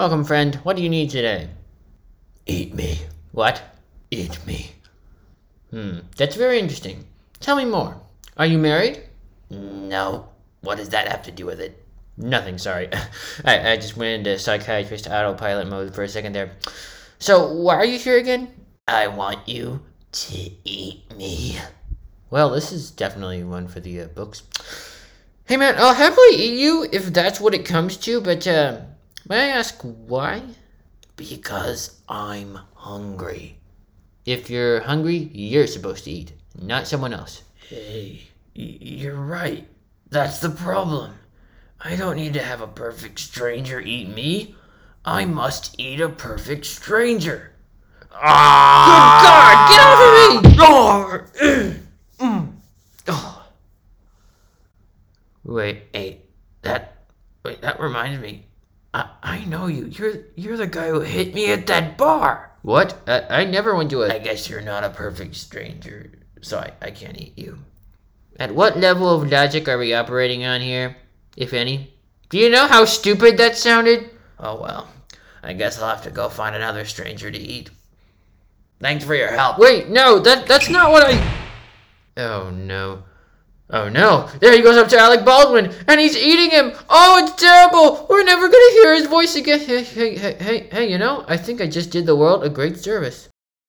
Welcome, friend. What do you need today? Eat me. What? Eat me. Hmm, that's very interesting. Tell me more. Are you married? No. What does that have to do with it? Nothing, sorry. I, I just went into psychiatrist autopilot mode for a second there. So, why are you here again? I want you to eat me. Well, this is definitely one for the uh, books. Hey man, I'll happily eat you if that's what it comes to, but uh, may I ask why? Because I'm hungry. If you're hungry, you're supposed to eat, not someone else. Hey, you're right. That's the problem. I don't need to have a perfect stranger eat me. I must eat a perfect stranger. Ah! Good God, get off of me! Wait, hey, that wait, that reminds me. I I know you. You're you're the guy who hit me at that bar. What? I, I never went to a. I guess you're not a perfect stranger, so I, I can't eat you. At what level of logic are we operating on here, if any? Do you know how stupid that sounded? Oh well. I guess I'll have to go find another stranger to eat. Thanks for your help. Wait, no, that that's not what I. Oh no. Oh no! There he goes up to Alec Baldwin, and he's eating him. Oh, it's terrible. We're never gonna hear his voice again. Hey, hey, hey, hey, hey! You know, I think I just did the world a great service.